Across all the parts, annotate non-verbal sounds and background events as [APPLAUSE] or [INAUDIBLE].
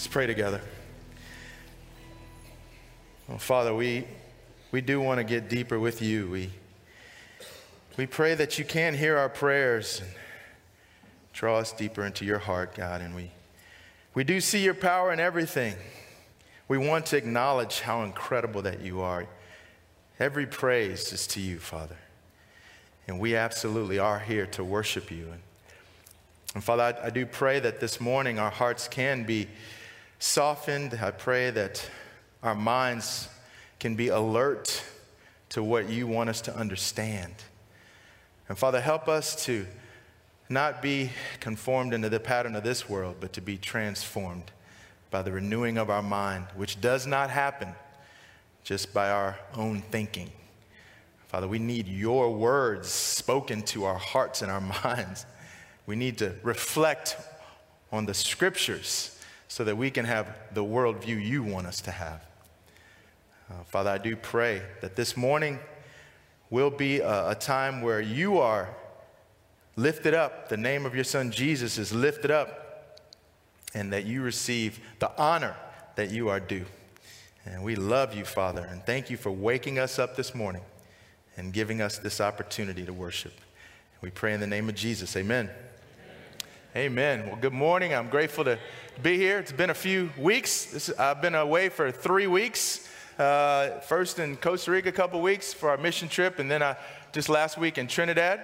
Let's pray together. Father, we, we do want to get deeper with you. We, we pray that you can hear our prayers and draw us deeper into your heart, God. And we, we do see your power in everything. We want to acknowledge how incredible that you are. Every praise is to you, Father. And we absolutely are here to worship you. And, and Father, I, I do pray that this morning our hearts can be softened. I pray that our minds can be alert to what you want us to understand. And Father, help us to not be conformed into the pattern of this world, but to be transformed by the renewing of our mind, which does not happen just by our own thinking. Father, we need your words spoken to our hearts and our [LAUGHS] minds. We need to reflect on the scriptures so that we can have the worldview you want us to have. Uh, Father, I do pray that this morning will be a, a time where you are lifted up. The name of your son Jesus is lifted up and that you receive the honor that you are due. And we love you, Father, and thank you for waking us up this morning and giving us this opportunity to worship. We pray in the name of Jesus. Amen. Amen. Well, good morning. I'm grateful to be here. It's been a few weeks. This, I've been away for three weeks. Uh, first in Costa Rica, a couple weeks for our mission trip, and then uh, just last week in Trinidad.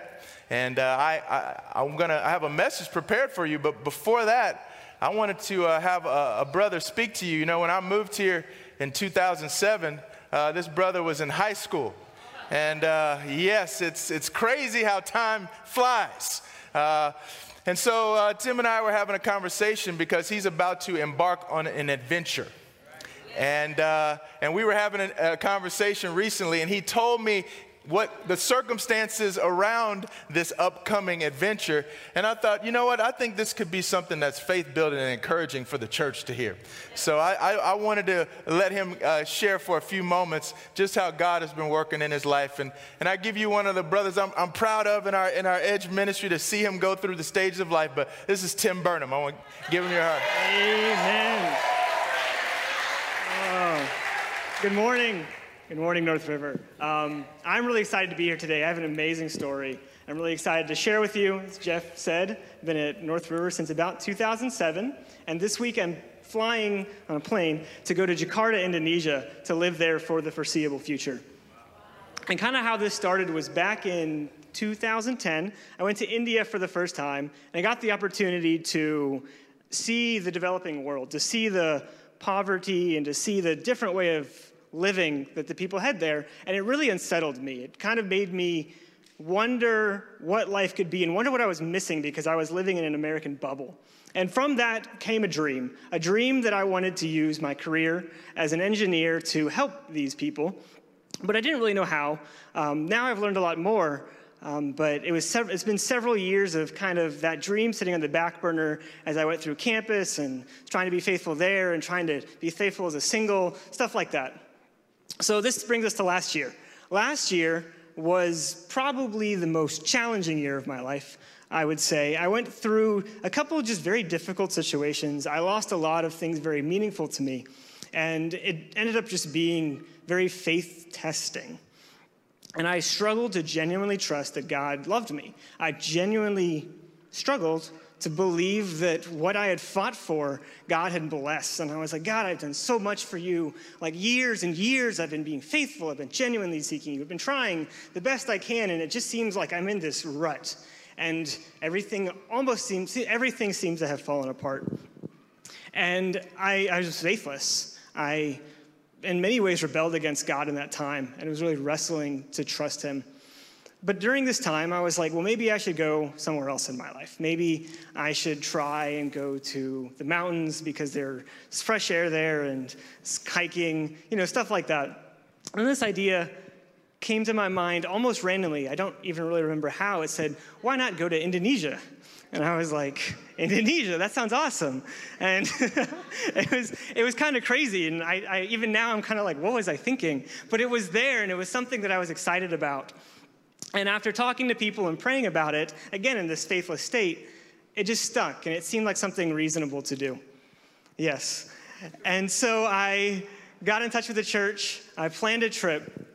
And uh, I, I, I'm gonna I have a message prepared for you, but before that, I wanted to uh, have a, a, brother speak to you. You know, when I moved here in 2007, uh, this brother was in high school. And uh, yes, it's, it's crazy how time flies. And so uh, Tim and I were having a conversation because he's about to embark on an adventure. And, uh, and we were having a, a, conversation recently, and he told me what the circumstances around this upcoming adventure. And I thought, you know what? I think this could be something that's faith building and encouraging for the church to hear. So I, I, I wanted to let him uh, share for a few moments just how God has been working in his life. And, and I give you one of the brothers I'm, I'm proud of in our, in our Edge ministry to see him go through the stages of life. But this is Tim Burnham. I want to give him your heart. Amen. Oh. Good morning. Good morning, North River. Um, I'm really excited to be here today. I have an amazing story. I'm really excited to share with you. As Jeff said, I've been at North River since about 2007, and this week I'm flying on a plane to go to Jakarta, Indonesia, to live there for the foreseeable future. And kind of how this started was back in 2010. I went to India for the first time, and I got the opportunity to see the developing world, to see the poverty, and to see the different way of living that the people had there, and it really unsettled me. It kind of made me wonder what life could be and wonder what I was missing because I was living in an American bubble. And from that came a dream, a dream that I wanted to use my career as an engineer to help these people, but I didn't really know how. Um, now I've learned a lot more. Um, but it was sev- it's been several years of kind of that dream sitting on the back burner as I went through campus and trying to be faithful there and trying to be faithful as a single, stuff like that. So this brings us to last year. Last year was probably the most challenging year of my life, I would say. I went through a couple of just very difficult situations. I lost a lot of things very meaningful to me, and it ended up just being very faith testing. And I struggled to genuinely trust that God loved me. I genuinely struggled to believe that what I had fought for, God had blessed. And I was like, God, I've done so much for you. Like years and years, I've been being faithful. I've been genuinely seeking you. I've been trying the best I can. And it just seems like I'm in this rut. And everything almost seems, everything seems to have fallen apart. And I, I was faithless. I, in many ways, rebelled against God in that time. And was really wrestling to trust Him. But during this time, I was like, well, maybe I should go somewhere else in my life. Maybe I should try and go to the mountains because there's fresh air there and hiking, you know, stuff like that. And this idea came to my mind almost randomly. I don't even really remember how. It said, why not go to Indonesia? And I was like, Indonesia, that sounds awesome. And [LAUGHS] it was, it was kind of crazy. And I, I, even now, I'm kind of like, what was I thinking? But it was there, and it was something that I was excited about. And after talking to people and praying about it, again in this faithless state, it just stuck and it seemed like something reasonable to do. Yes. And so I got in touch with the church. I planned a trip.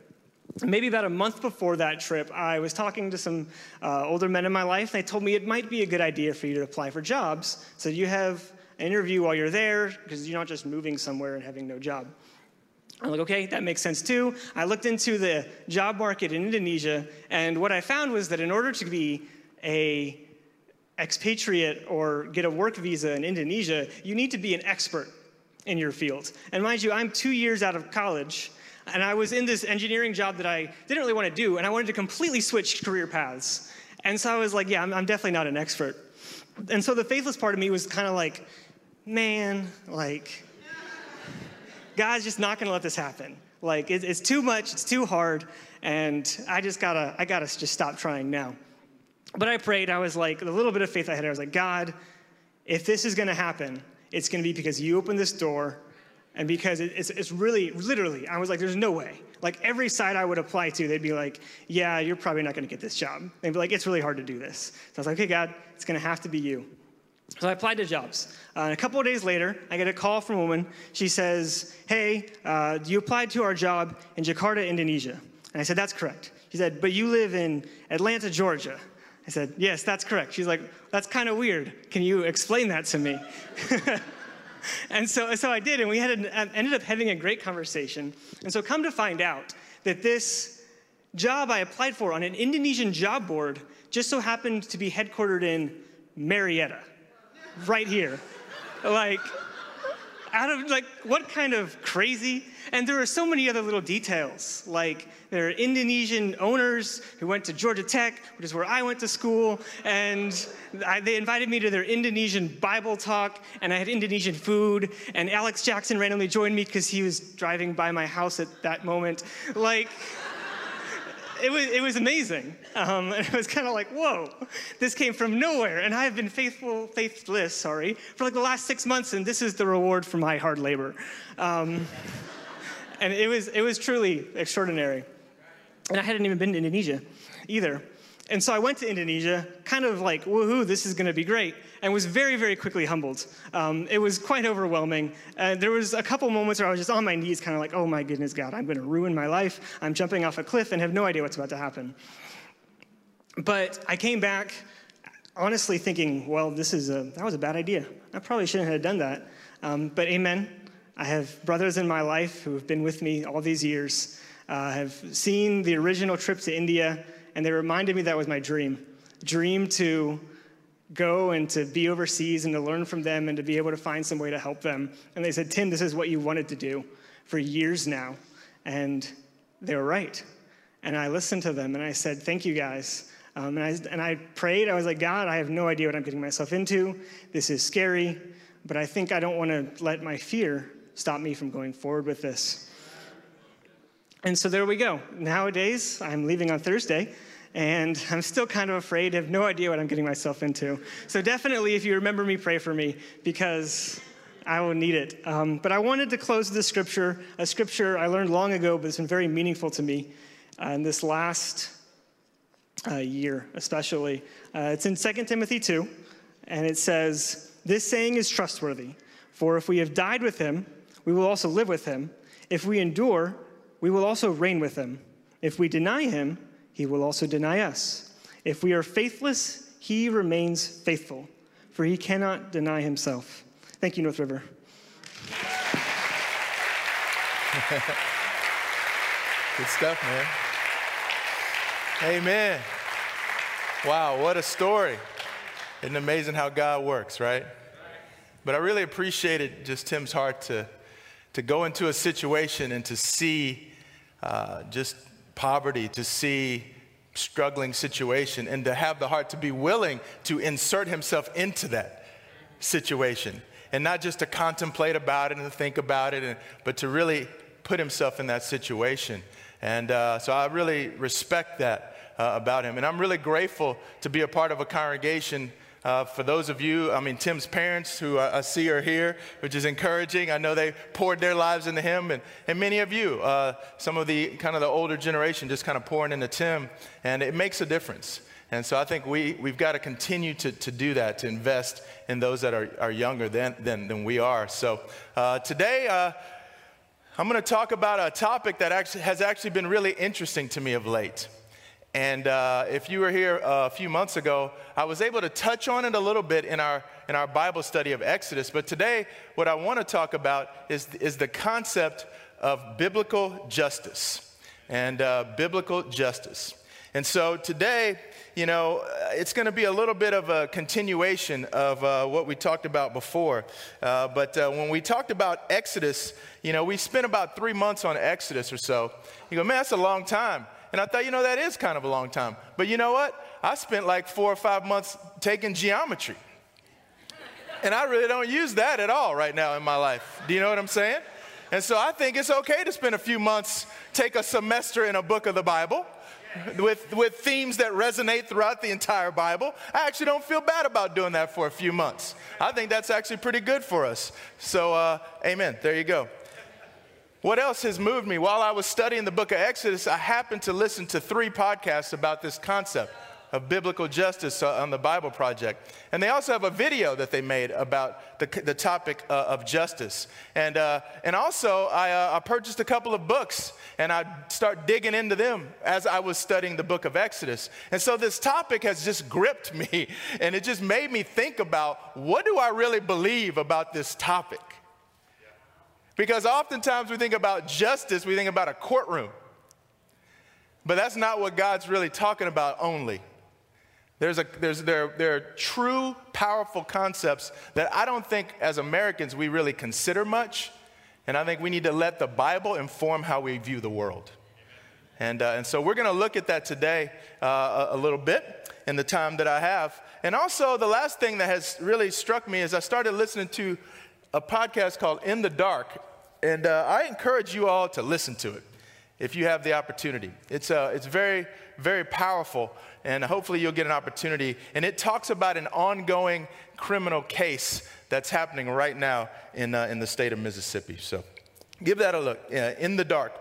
Maybe about a month before that trip, I was talking to some uh, older men in my life. They told me it might be a good idea for you to apply for jobs so you have an interview while you're there because you're not just moving somewhere and having no job. I'm like, okay, that makes sense too. I looked into the job market in Indonesia, and what I found was that in order to be a expatriate or get a work visa in Indonesia, you need to be an expert in your field. And mind you, I'm two years out of college, and I was in this engineering job that I didn't really want to do, and I wanted to completely switch career paths. And so I was like, yeah, I'm, I'm definitely not an expert. And so the faithless part of me was kind of like, man, like, God's just not going to let this happen. Like, it, it's too much, it's too hard, and I just gotta, I gotta just stop trying now. But I prayed, I was like, the little bit of faith I had, I was like, God, if this is gonna happen, it's gonna be because you opened this door, and because it, it's, it's really, literally, I was like, there's no way. Like, every site I would apply to, they'd be like, yeah, you're probably not gonna get this job. They'd be like, it's really hard to do this. So I was like, okay, God, it's gonna have to be you. So I applied to jobs. Uh, a couple of days later, I get a call from a woman. She says, Hey, uh, you applied to our job in Jakarta, Indonesia. And I said, That's correct. She said, But you live in Atlanta, Georgia. I said, Yes, that's correct. She's like, That's kind of weird. Can you explain that to me? [LAUGHS] and so, so I did, and we had an, ended up having a great conversation. And so, come to find out that this job I applied for on an Indonesian job board just so happened to be headquartered in Marietta right here. Like, out of like what kind of crazy? And there are so many other little details. Like there are indonesian owners who went to georgia tech which is where i went to school and I, they invited me to their indonesian bible talk and i had indonesian food and alex jackson randomly joined me because he was driving by my house at that moment. Like it was, it was amazing. Um, [LAUGHS] and it was kind of like, whoa, this came from nowhere. And I have been faithful, faithless, sorry, for like the last six months, and this is the reward for my hard labor. Um, [LAUGHS] and it was, it was truly extraordinary. And I hadn't even been to Indonesia either. And so I went to Indonesia, kind of like, woohoo, this is going to be great, and was very, very quickly humbled. Um, it was quite overwhelming. Uh, there was a couple moments where I was just on my knees, kind of like, oh my goodness, God, I'm going to ruin my life. I'm jumping off a cliff and have no idea what's about to happen. But I came back honestly thinking, well, this is a, that was a bad idea. I probably shouldn't have done that. Um, but amen. I have brothers in my life who have been with me all these years, uh, have seen the original trip to India and they reminded me that was my dream dream to go and to be overseas and to learn from them and to be able to find some way to help them. And they said, Tim, this is what you wanted to do for years now. And they were right. And I listened to them and I said, Thank you guys. Um, and, I, and I prayed. I was like, God, I have no idea what I'm getting myself into. This is scary, but I think I don't want to let my fear stop me from going forward with this. And so there we go. Nowadays, I'm leaving on Thursday, and I'm still kind of afraid, have no idea what I'm getting myself into. So definitely, if you remember me, pray for me, because I will need it. Um, but I wanted to close a scripture, a scripture I learned long ago, but it's been very meaningful to me uh, in this last uh, year, especially. Uh, it's in 2 Timothy 2, and it says, This saying is trustworthy, for if we have died with him, we will also live with him. If we endure, we will also reign with him. If we deny him, he will also deny us. If we are faithless, he remains faithful, for he cannot deny himself. Thank you, North River. [LAUGHS] Good stuff, man. Amen. Wow, what a story. Isn't amazing how God works, right? But I really appreciated just Tim's heart to, to go into a situation and to see uh, just poverty, to see struggling situation, and to have the heart to be willing to insert himself into that situation. And not just to contemplate about it and to think about it, and, but to really put himself in that situation. And uh, so I really respect that uh, about him. And I'm really grateful to be a part of a congregation uh, for those of you, I mean, Tim's parents who I, I, see are here, which is encouraging. I know they poured their lives into him, and, and many of you, uh, some of the kind of the older generation, just kind of pouring into Tim, and it makes a difference. And so I think we, we've got to continue to, to do that, to invest in those that are, are younger than, than, than we are. So uh, today, uh, I'm going to talk about a topic that actually, has actually been really interesting to me of late. And uh, if you were here a few months ago, I was able to touch on it a little bit in our, in our Bible study of Exodus. But today, what I want to talk about is, is the concept of biblical justice and uh, biblical justice. And so today, you know, uh, it's going to be a little bit of a continuation of uh, what we talked about before. Uh, but uh, when we talked about Exodus, you know, we spent about three months on Exodus or so. You go, man, that's a long time. And I thought, you know, that is kind of a long time. But you know what? I spent like four or five months taking geometry. And I really don't use that at all right now in my life. Do you know what I'm saying? And so I think it's okay to spend a few months, take a semester in a book of the Bible with, with themes that resonate throughout the entire Bible. I actually don't feel bad about doing that for a few months. I think that's actually pretty good for us. So, uh, amen. There you go. What else has moved me? While I was studying the book of Exodus, I happened to listen to three podcasts about this concept of biblical justice uh, on the Bible Project. And they also have a video that they made about the, the topic uh, of justice. And, uh, and also, I, uh, I, purchased a couple of books and I start digging into them as I was studying the book of Exodus. And so this topic has just gripped me [LAUGHS] and it just made me think about what do I really believe about this topic? Because oftentimes we think about justice, we think about a courtroom. But that's not what God's really talking about only. There's a, there's, there, there are true, powerful concepts that I don't think as Americans we really consider much. And I think we need to let the Bible inform how we view the world. And, uh, and so we're going to look at that today uh, a, a little bit in the time that I have. And also, the last thing that has really struck me is I started listening to a podcast called In the Dark. And uh, I encourage you all to listen to it if you have the opportunity. It's, uh, it's very, very powerful and hopefully you'll get an opportunity. And it talks about an ongoing criminal case that's happening right now in, uh, in the state of Mississippi. So give that a look. Uh, in the dark.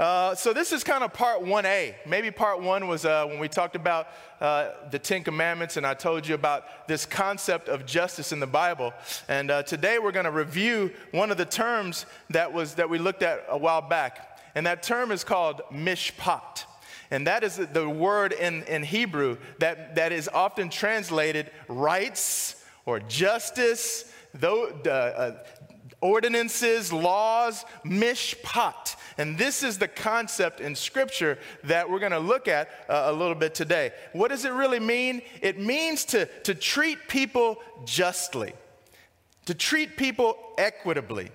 Uh, so this is kind of part 1A. Maybe part one was uh, when we talked about uh, the Ten Commandments, and I told you about this concept of justice in the Bible. And uh, today we're going to review one of the terms that was that we looked at a while back, and that term is called mishpat. And that is the word in, in Hebrew that, that is often translated rights or justice, though, uh, ordinances, laws, mishpat. And this is the concept in Scripture that we're going to look at uh, a little bit today. What does it really mean? It means to, to treat people justly, to treat people equitably,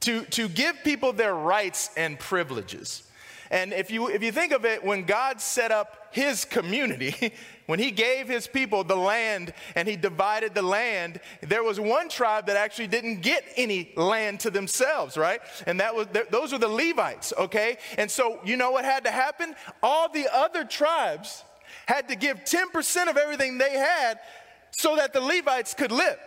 to, to give people their rights and privileges. And if you, if you think of it, when God set up his community, [LAUGHS] when he gave his people the land and he divided the land, there was one tribe that actually didn't get any land to themselves, right? And that was those were the Levites, okay? And so you know what had to happen? All the other tribes had to give 10% of everything they had so that the Levites could live.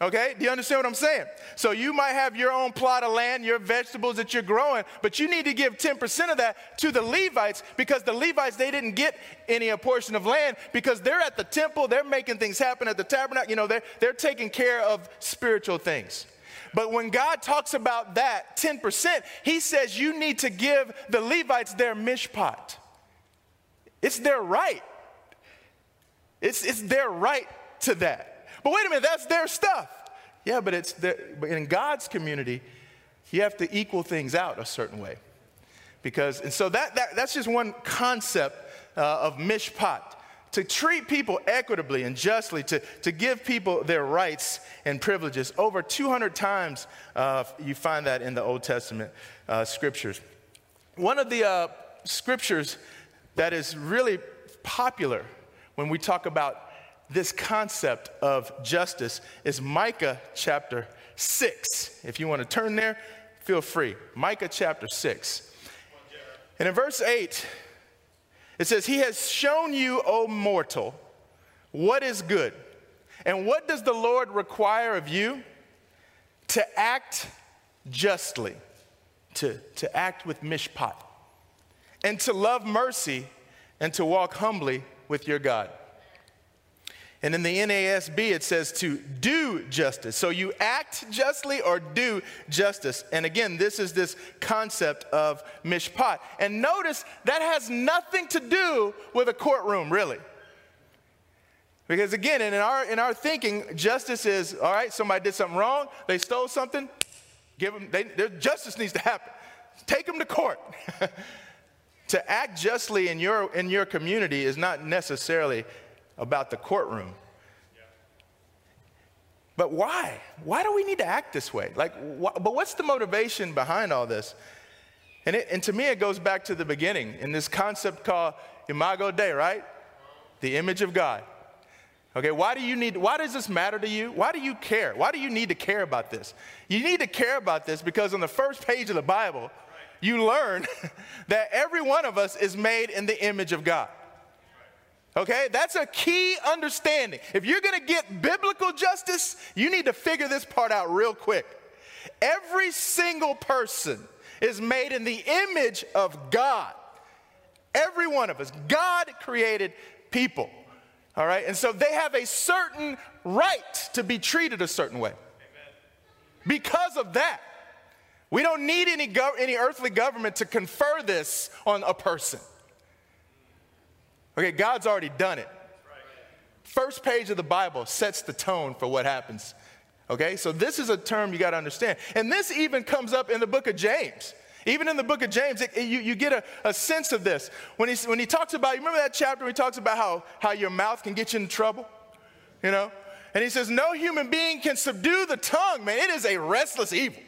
Okay, do you understand what I'm saying? So you might have your own plot of land, your vegetables that you're growing, but you need to give 10% of that to the Levites because the Levites, they didn't get any portion of land because they're at the temple, they're making things happen at the tabernacle, you know, they're, they're taking care of spiritual things. But when God talks about that 10%, he says you need to give the Levites their mishpat. It's their right. It's, it's their right to that. But wait a minute, that's their stuff. Yeah, but it's their, but in God's community, you have to equal things out a certain way. Because, and so that, that that's just one concept uh, of mishpat to treat people equitably and justly, to, to give people their rights and privileges. Over 200 times uh, you find that in the Old Testament uh, scriptures. One of the uh, scriptures that is really popular when we talk about this concept of justice is Micah chapter 6. If you want to turn there, feel free. Micah chapter 6. And in verse 8, it says, He has shown you, O mortal, what is good. And what does the Lord require of you? To act justly, to, to act with mishpat, and to love mercy, and to walk humbly with your God. And in the NASB, it says to do justice. So you act justly or do justice. And again, this is this concept of mishpat. And notice that has nothing to do with a courtroom, really. Because again, in our, in our thinking, justice is all right, somebody did something wrong, they stole something, give them, they, justice needs to happen. Take them to court. [LAUGHS] to act justly in your, in your community is not necessarily about the courtroom. But why? Why do we need to act this way? Like, wh- but what's the motivation behind all this? And, it, and to me, it goes back to the beginning in this concept called Imago Dei, right? The image of God. Okay, why do you need, why does this matter to you? Why do you care? Why do you need to care about this? You need to care about this because on the first page of the Bible, you learn [LAUGHS] that every one of us is made in the image of God. Okay, that's a key understanding. If you're gonna get biblical justice, you need to figure this part out real quick. Every single person is made in the image of God. Every one of us. God created people. All right, and so they have a certain right to be treated a certain way. Because of that, we don't need any, gov- any earthly government to confer this on a person. Okay, God's already done it. First page of the Bible sets the tone for what happens. Okay, so this is a term you got to understand. And this even comes up in the book of James. Even in the book of James, it, you, you get a, a, sense of this. When he, when he talks about, you remember that chapter where he talks about how, how your mouth can get you in trouble? You know? And he says, No human being can subdue the tongue, man. It is a restless evil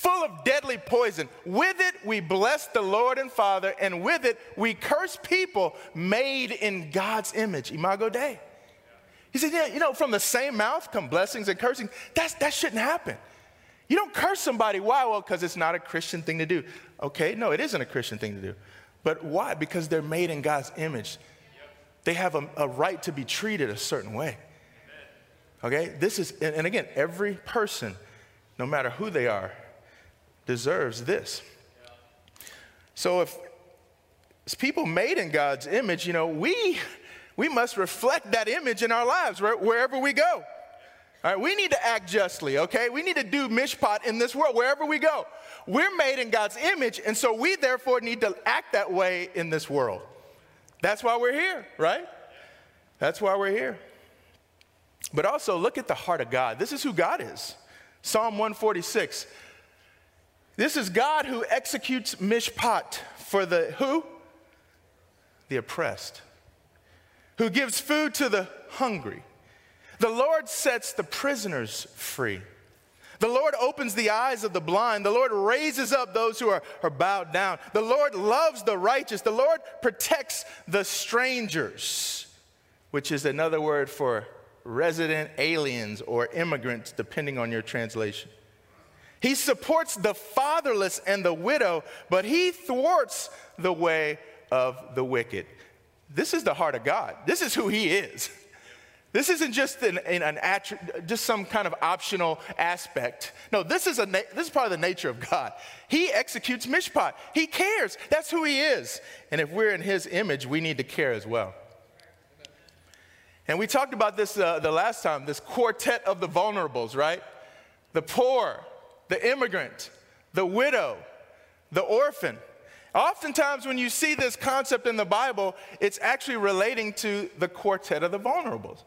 full of deadly poison. With it, we bless the Lord and Father, and with it, we curse people made in God's image. Imago Dei. He said, Yeah, you know, from the same mouth come blessings and cursing. That's, that shouldn't happen. You don't curse somebody. Why? Well, because it's not a Christian thing to do. Okay, no, it isn't a Christian thing to do. But why? Because they're made in God's image. They have a, a right to be treated a certain way. Okay, this is, and again, every person, no matter who they are, deserves this. So if it's people made in God's image, you know, we we must reflect that image in our lives wherever we go. All right, we need to act justly, okay? We need to do mishpat in this world wherever we go. We're made in God's image, and so we therefore need to act that way in this world. That's why we're here, right? That's why we're here. But also look at the heart of God. This is who God is. Psalm 146 this is God who executes mishpat for the who? The oppressed. Who gives food to the hungry. The Lord sets the prisoners free. The Lord opens the eyes of the blind. The Lord raises up those who are, are bowed down. The Lord loves the righteous. The Lord protects the strangers, which is another word for resident aliens or immigrants, depending on your translation. He supports the fatherless and the widow, but he thwarts the way of the wicked. This is the heart of God. This is who he is. This isn't just an, an, an attri- just some kind of optional aspect. No, this is, a na- this is part of the nature of God. He executes mishpat. He cares. That's who he is. And if we're in his image, we need to care as well. And we talked about this uh, the last time this quartet of the vulnerables, right? The poor, the immigrant, the widow, the orphan. Oftentimes, when you see this concept in the Bible, it's actually relating to the quartet of the vulnerables.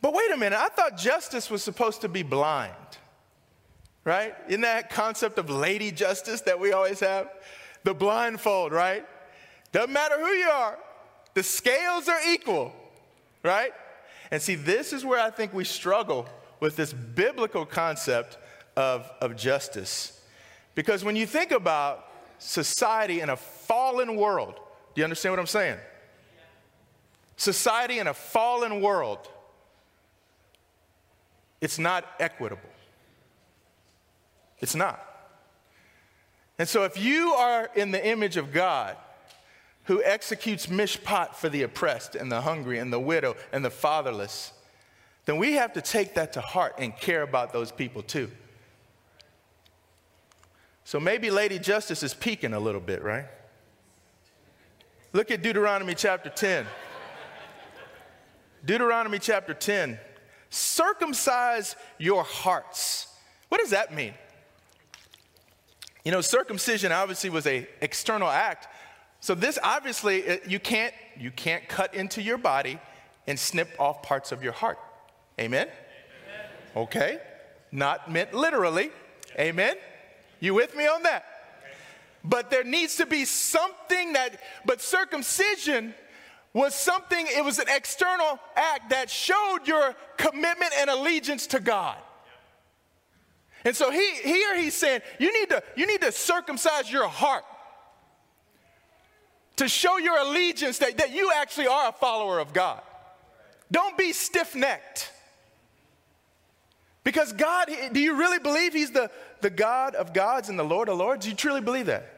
But wait a minute, I thought justice was supposed to be blind, right? In that concept of lady justice that we always have? The blindfold, right? Doesn't matter who you are, the scales are equal, right? And see, this is where I think we struggle with this biblical concept of, of justice. Because when you think about society in a fallen world, do you understand what I'm saying? Society in a fallen world, it's not equitable. It's not. And so, if you are in the image of God, who executes mishpat for the oppressed and the hungry and the widow and the fatherless, then we have to take that to heart and care about those people too. So maybe Lady Justice is peeking a little bit, right? Look at Deuteronomy chapter 10. Deuteronomy chapter 10. Circumcise your hearts. What does that mean? You know, circumcision obviously was a external act. So this obviously uh, you can't you can't cut into your body and snip off parts of your heart. Amen? Amen. Okay. Not meant literally. Amen. You with me on that? But there needs to be something that but circumcision was something it was an external act that showed your commitment and allegiance to God. And so he, here he's saying, you need, to, you need to circumcise your heart to show your allegiance that, that you actually are a follower of God. Don't be stiff necked. Because God, do you really believe He's the, the God of gods and the Lord of lords? Do you truly believe that?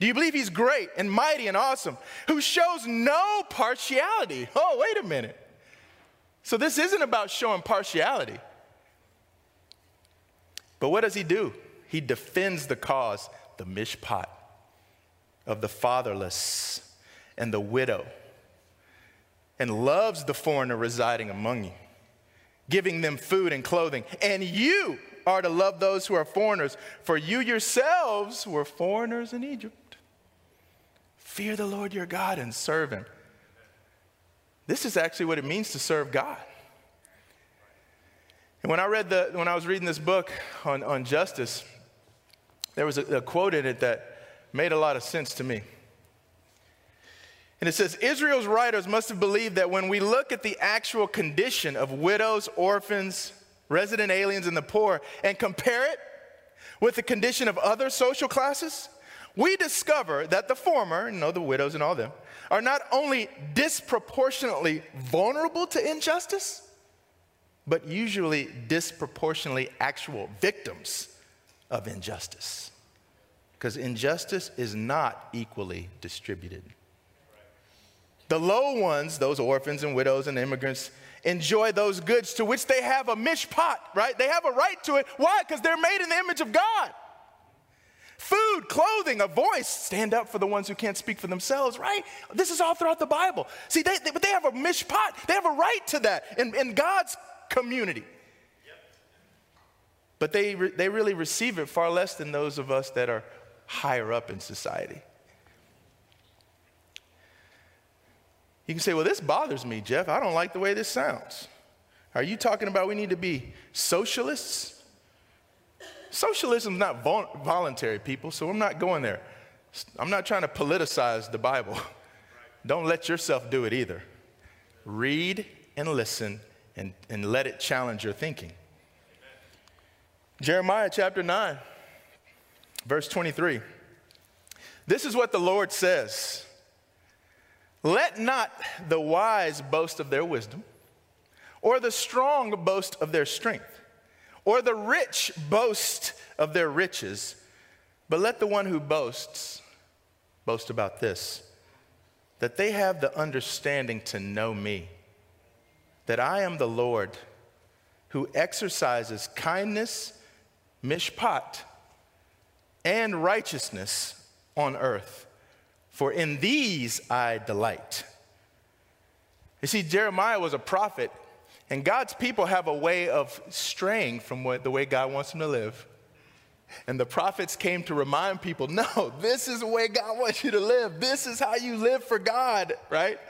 Do you believe He's great and mighty and awesome, who shows no partiality? Oh, wait a minute. So this isn't about showing partiality. But what does he do? He defends the cause, the mishpat, of the fatherless and the widow, and loves the foreigner residing among you, giving them food and clothing. And you are to love those who are foreigners, for you yourselves were foreigners in Egypt. Fear the Lord your God and serve him. This is actually what it means to serve God. And when I read the, when I was reading this book on, on justice, there was a, a quote in it that made a lot of sense to me. And it says Israel's writers must have believed that when we look at the actual condition of widows, orphans, resident aliens, and the poor, and compare it with the condition of other social classes, we discover that the former, you know, the widows and all them, are not only disproportionately vulnerable to injustice, but usually disproportionately actual victims of injustice. Because injustice is not equally distributed. The low ones, those orphans and widows and immigrants, enjoy those goods to which they have a mishpat, right? They have a right to it. Why? Because they're made in the image of God. Food, clothing, a voice, stand up for the ones who can't speak for themselves, right? This is all throughout the Bible. See, they, they but they have a mishpat. They have a right to that. In, in God's community. But they, re- they really receive it far less than those of us that are higher up in society. You can say, well, this bothers me, Jeff. I don't like the way this sounds. Are you talking about we need to be socialists? Socialism is not vol- voluntary, people, so I'm not going there. I'm not trying to politicize the Bible. [LAUGHS] Don't let yourself do it either. Read and listen and, and let it challenge your thinking. Amen. Jeremiah chapter 9, verse 23. This is what the Lord says Let not the wise boast of their wisdom, or the strong boast of their strength, or the rich boast of their riches, but let the one who boasts boast about this that they have the understanding to know me that I am the Lord who exercises kindness, mishpat, and righteousness on earth. For in these I delight. You see, Jeremiah was a prophet, and God's people have a way of straying from what, the way God wants them to live. And the prophets came to remind people [LAUGHS] no, this is the way God wants you to live. This is how you live for God, right?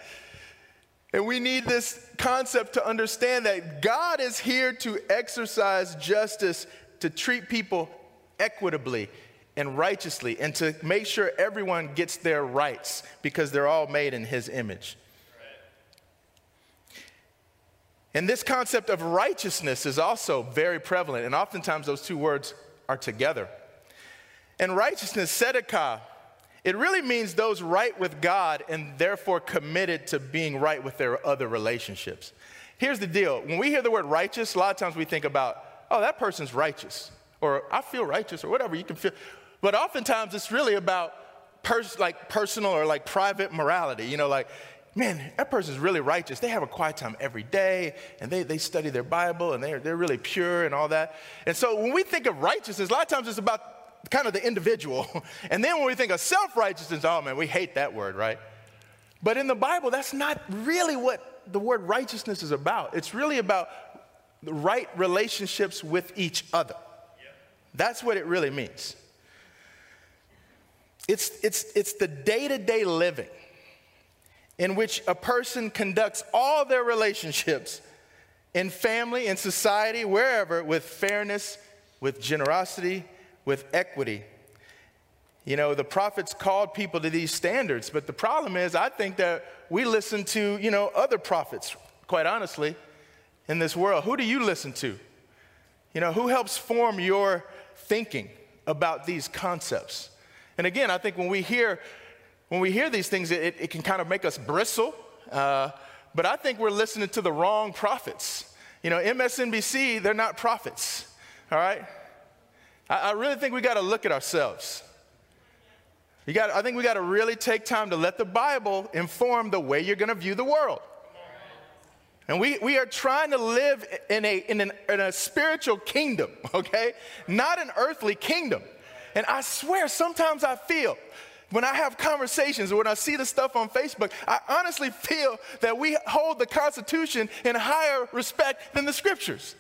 And we need this concept to understand that God is here to exercise justice, to treat people equitably and righteously, and to make sure everyone gets their rights because they're all made in His image. And this concept of righteousness is also very prevalent, and oftentimes those two words are together. And righteousness, tzedakah, it really means those right with God and therefore committed to being right with their other relationships. Here's the deal when we hear the word righteous, a lot of times we think about, oh, that person's righteous, or I feel righteous, or whatever you can feel. But oftentimes it's really about pers- like personal or like private morality. You know, like, man, that person's really righteous. They have a quiet time every day and they, they study their Bible and they're, they're really pure and all that. And so when we think of righteousness, a lot of times it's about kind of the individual. [LAUGHS] And then when we think of self righteousness, oh man, we hate that word, right? But in the Bible, that's not really what the word righteousness is about. It's really about the right relationships with each other. That's what it really means. It's, it's, it's the day to day living in which a person conducts all their relationships in family, in society, wherever, with fairness, with generosity, with equity. You know, the prophets called people to these standards, but the problem is, I think that we listen to, you know, other prophets, quite honestly, in this world. Who do you listen to? You know, who helps form your thinking about these concepts? And again, I think when we hear when we hear these things, it, it can kind of make us bristle. Uh, but I think we're listening to the wrong prophets. You know, MSNBC, they're not prophets, all right? I, I really think we got to look at ourselves. You got, I think we got to really take time to let the Bible inform the way you're going to view the world. And we, we are trying to live in a, in, an, in a spiritual kingdom, [LAUGHS] okay? Not an earthly kingdom. And I swear, sometimes I feel when I have conversations or when I see the stuff on Facebook, I honestly feel that we hold the Constitution in higher respect than the scriptures.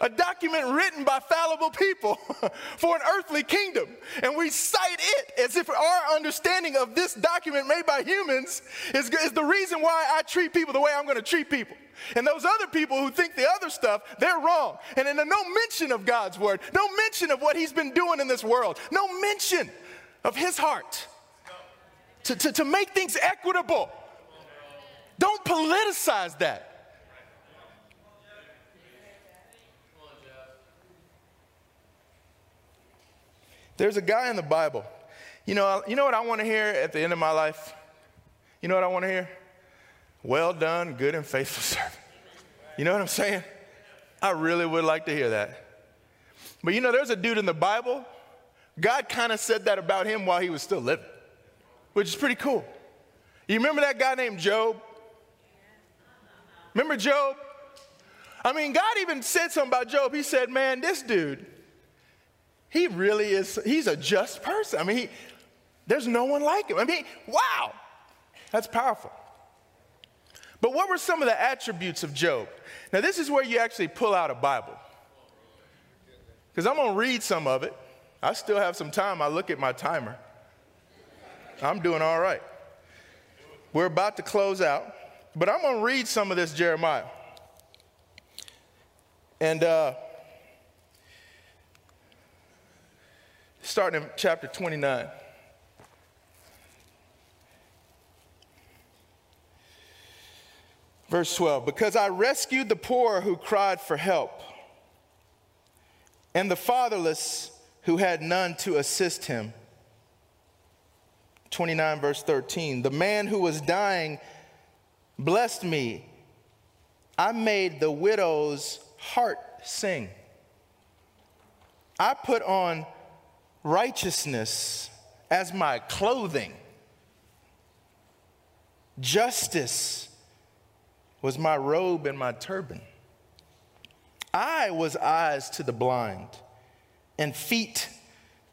A document written by fallible people [LAUGHS] for an earthly kingdom. And we cite it as if our understanding of this document made by humans is, is the reason why I treat people the way I'm going to treat people. And those other people who think the other stuff, they're wrong. And in no mention of God's word, no mention of what he's been doing in this world, no mention of his heart to, to, to make things equitable. Don't politicize that. There's a guy in the Bible. You know, you know what I want to hear at the end of my life? You know what I want to hear? Well done, good and faithful [LAUGHS] servant. You know what I'm saying? I really would like to hear that. But you know, there's a dude in the Bible God kind of said that about him while he was still living, which is pretty cool. You remember that guy named Job? Remember Job? I mean, God even said something about Job. He said, Man, this dude, he really is, he's a just person. I mean, he, there's no one like him. I mean, wow, that's powerful. But what were some of the attributes of Job? Now, this is where you actually pull out a Bible. Because I'm going to read some of it. I still have some time. I look at my timer. I'm doing all right. We're about to close out, but I'm going to read some of this Jeremiah. And uh, starting in chapter 29. Verse 12, because I rescued the poor who cried for help, and the fatherless who had none to assist him. 29, verse 13. The man who was dying blessed me. I made the widow's heart sing. I put on righteousness as my clothing. Justice was my robe and my turban. I was eyes to the blind and feet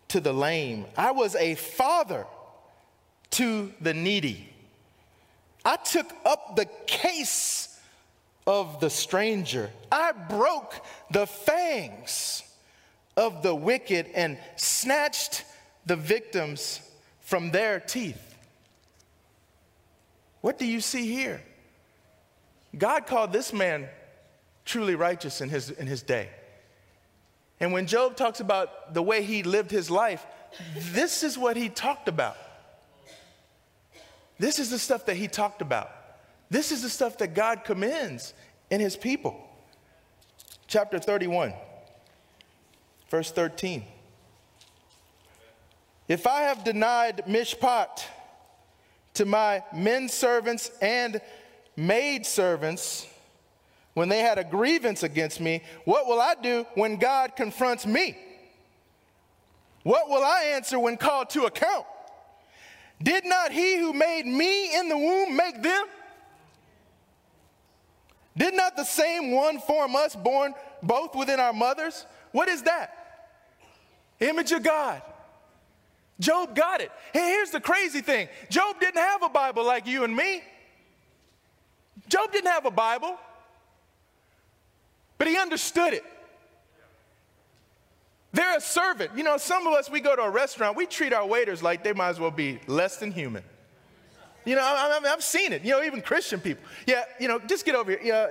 to the lame. I was a father to the needy. I took up the case of the stranger. I broke the fangs of the wicked and snatched the victims from their teeth. What do you see here? God called this man truly righteous in his, in his day. And when Job talks about the way he lived his life, this is what he talked about. This is the stuff that he talked about. This is the stuff that God commends in his people. Chapter 31, verse 13. If I have denied mishpat to my men servants and maid servants, when they had a grievance against me, what will I do when God confronts me? What will I answer when called to account? Did not he who made me in the womb make them? Did not the same one form us born both within our mothers? What is that? Image of God. Job got it. Here's the crazy thing Job didn't have a Bible like you and me. Job didn't have a Bible, but he understood it. They're a servant. You know, some of us, we go to a restaurant, we treat our waiters like they might as well be less than human. You know, I, I, I've seen it. You know, even Christian people. Yeah, you know, just get over here. Yeah,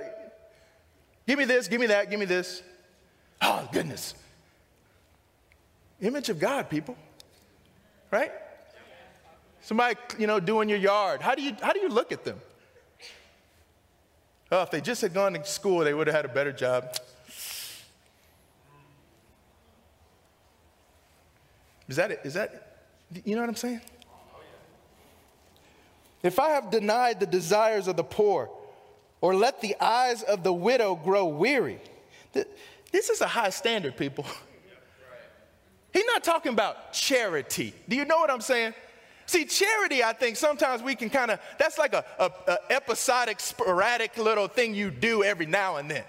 give me this, give me that, give me this. Oh, goodness. Image of God, people. Right? Somebody, you know, doing your yard. How do you, how do you look at them? Oh, if they just had gone to school, they would have had a better job. Is that it? Is that, you know what I'm saying? If I have denied the desires of the poor or let the eyes of the widow grow weary, this is a high standard, people. [LAUGHS] He's not talking about charity. Do you know what I'm saying? See, charity, I think sometimes we can kind of, that's like a, a, a, episodic, sporadic little thing you do every now and then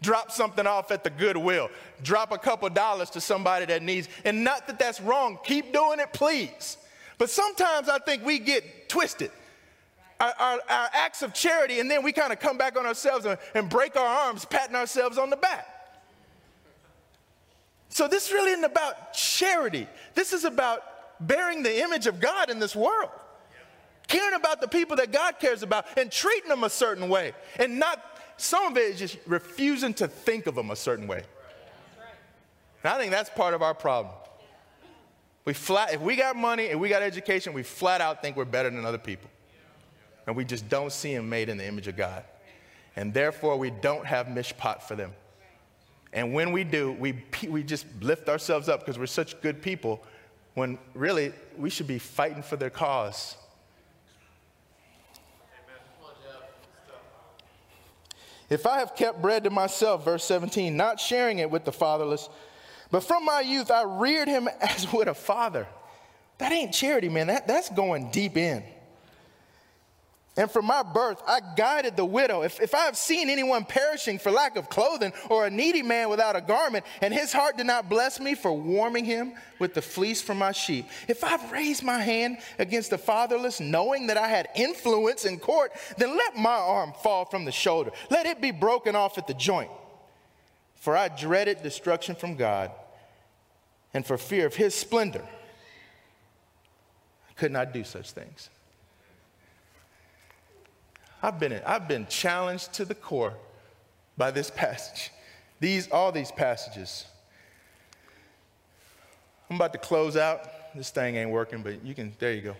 drop something off at the Goodwill, drop a couple dollars to somebody that needs, and not that that's wrong. Keep doing it, please. But sometimes I think we get twisted. Our, our, our acts of charity, and then we kind of come back on ourselves and, and break our arms, patting ourselves on the back. So, this really isn't about charity. This is about bearing the image of God in this world, caring about the people that God cares about, and treating them a certain way, and not some of it is just refusing to think of them a certain way. And I think that's part of our problem. We flat, if we got money and we got education, we flat out think we're better than other people. And we just don't see them made in the image of God. And therefore, we don't have mishpat for them. And when we do, we, [LAUGHS] we just lift ourselves up because we're such good people when really we should be fighting for their cause. If I have kept bread to myself, verse 17, not sharing it with the fatherless, but from my youth I reared him [LAUGHS] as with a father. That ain't charity, man. That, that's going deep in. And from my birth, I guided the widow. If, if I have seen anyone perishing for lack of clothing, or a needy man without a garment, and his heart did not bless me for warming him with the fleece from my sheep, if I've raised my hand against the fatherless, knowing that I had influence in court, then let my arm fall from the shoulder. Let it be broken off at the joint. For I dreaded destruction from God, and for fear of his splendor, I could not do such things. I've been, I've been challenged to the core by this [LAUGHS] passage. These, all these passages. I'm about to close out. This thing ain't working, but you can, there you go.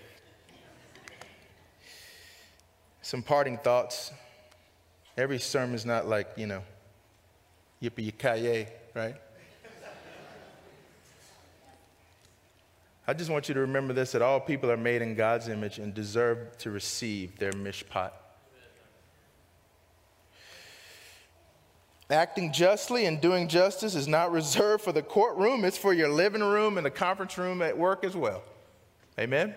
Some parting thoughts. Every sermon's not like, you know, yippee ki right? I just want you to remember this that all people are made in God's image and deserve to receive their mishpat. Acting justly and doing justice is not reserved for the courtroom, it's for your living room and the conference room at work as well. Amen?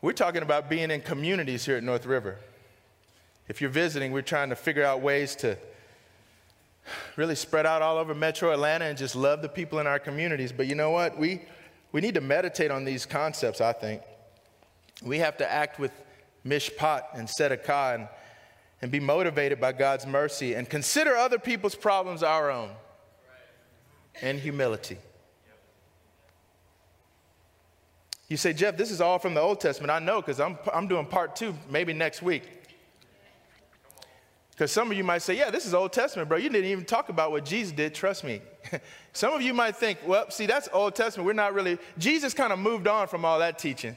We're talking about being in communities here at North River. If you're visiting, we're trying to figure out ways to really spread out all over metro Atlanta and just love the people in our communities. But you know what? We, we need to meditate on these concepts, I think. We have to act with mishpat and tzedakah and and be motivated by God's mercy and consider other people's problems our own and humility. You say, Jeff, this is all from the Old Testament. I know because I'm, I'm doing part two maybe next week. Because some of you might say, yeah, this is Old Testament, bro. You didn't even talk about what Jesus did. Trust me. [LAUGHS] some of you might think, well, see, that's Old Testament. We're not really, Jesus kind of moved on from all that teaching.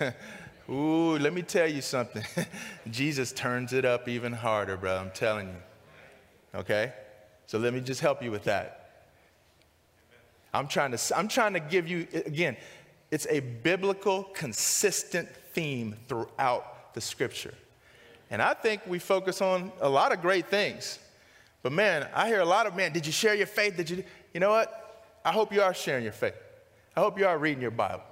[LAUGHS] Ooh, let me tell you something. [LAUGHS] Jesus turns it up even harder, bro. I'm telling you. Okay? So let me just help you with that. I'm trying to, I'm trying to give you, again, it's a biblical, consistent theme throughout the scripture. And I think we focus on a lot of great things. But man, I hear a lot of, man, did you share your faith? Did you, you know what? I hope you are sharing your faith. I hope you are reading your Bible.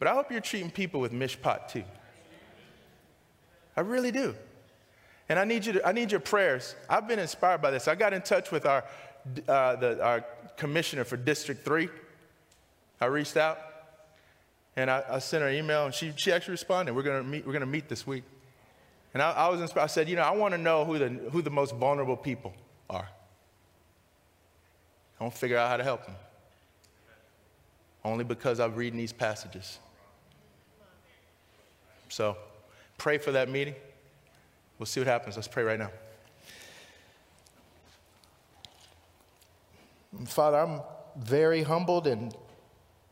But I hope you're treating people with mishpat too. I really do. And I need, you to, I need your prayers. I've been inspired by this. I got in touch with our uh, the, our commissioner for District 3. I reached out and I, I sent her an email and she, she actually responded. We're going to meet, we're going to meet this week. And I, I was inspired. I said, you know, I want to know who the, who the most vulnerable people are. I want to figure out how to help them. Only because I'm reading these passages. So pray for that meeting. We'll see what happens. Let's pray right now. Father, I'm very humbled and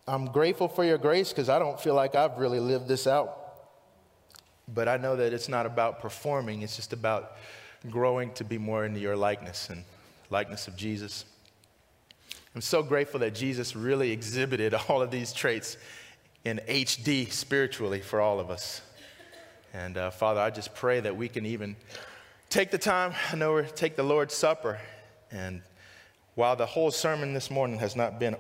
I'm grateful for your grace because I don't feel like I've really lived this out. But I know that it's not about performing, it's just about growing to be more into your likeness and likeness of Jesus. I'm so grateful that Jesus really exhibited [LAUGHS] all of these traits in HD spiritually for all of us. And uh, Father, I just pray that we can even take the time, I know we're take the Lord's Supper. And while the whole sermon this morning has not been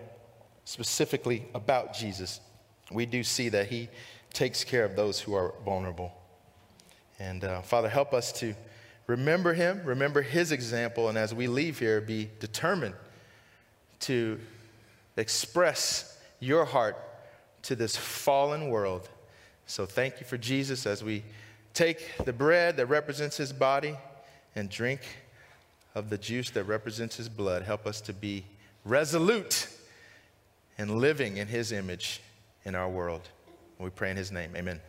specifically about Jesus, we do see that he takes care of those who are vulnerable. And uh, Father, help us to remember him, remember his example, and as we leave here, be determined to express your heart to this fallen world. So thank you for Jesus as we take the bread that represents his body and drink of the juice that represents his blood. Help us to be resolute and living in his image in our world. We pray in his name. Amen.